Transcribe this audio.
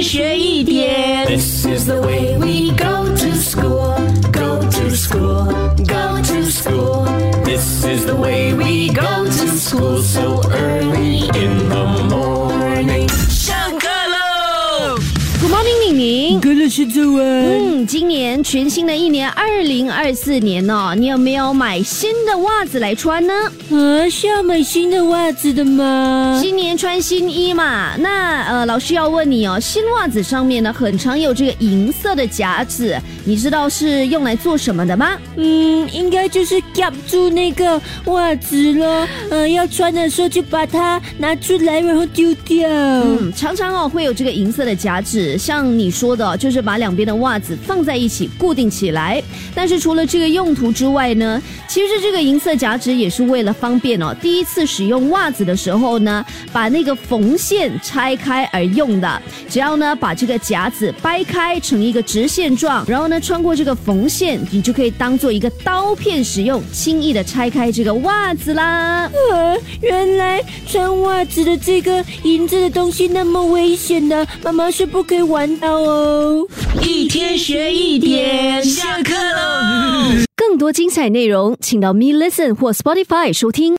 天学一点。This is the way we go to school, go to school, go to school. This is the way we go to school so early in the morning. 上课喽！ Good morning，敏敏。跟了是早安。嗯，今 年全新的一年，二零二四年哦，你有没有买新的袜子来穿呢？啊，是要买新的袜子的吗？新年穿新衣嘛，那呃，老师要问你哦，新袜子上面呢，很常有这个银色的夹子，你知道是用来做什么的吗？嗯，应该就是夹住那个袜子咯。呃、要穿的时候就把它拿出来，然后丢掉。嗯，常常哦会有这个银色的夹子，像你说的哦，就是把两边的袜子放在一起固定起来。但是除了这个用途之外呢，其实这个银色夹子也是为了方便哦，第一次使用袜子的时候呢，把那个缝线拆开而用的。只要呢把这个夹子掰开成一个直线状，然后呢穿过这个缝线，你就可以当做一个刀片使用，轻易的拆开这个袜子啦。啊，原来穿袜子的这个银子的东西那么危险的，妈妈是不可以玩到哦。一天学一点，下课喽！更多精彩内容，请到 Me Listen 或 Spotify 收听。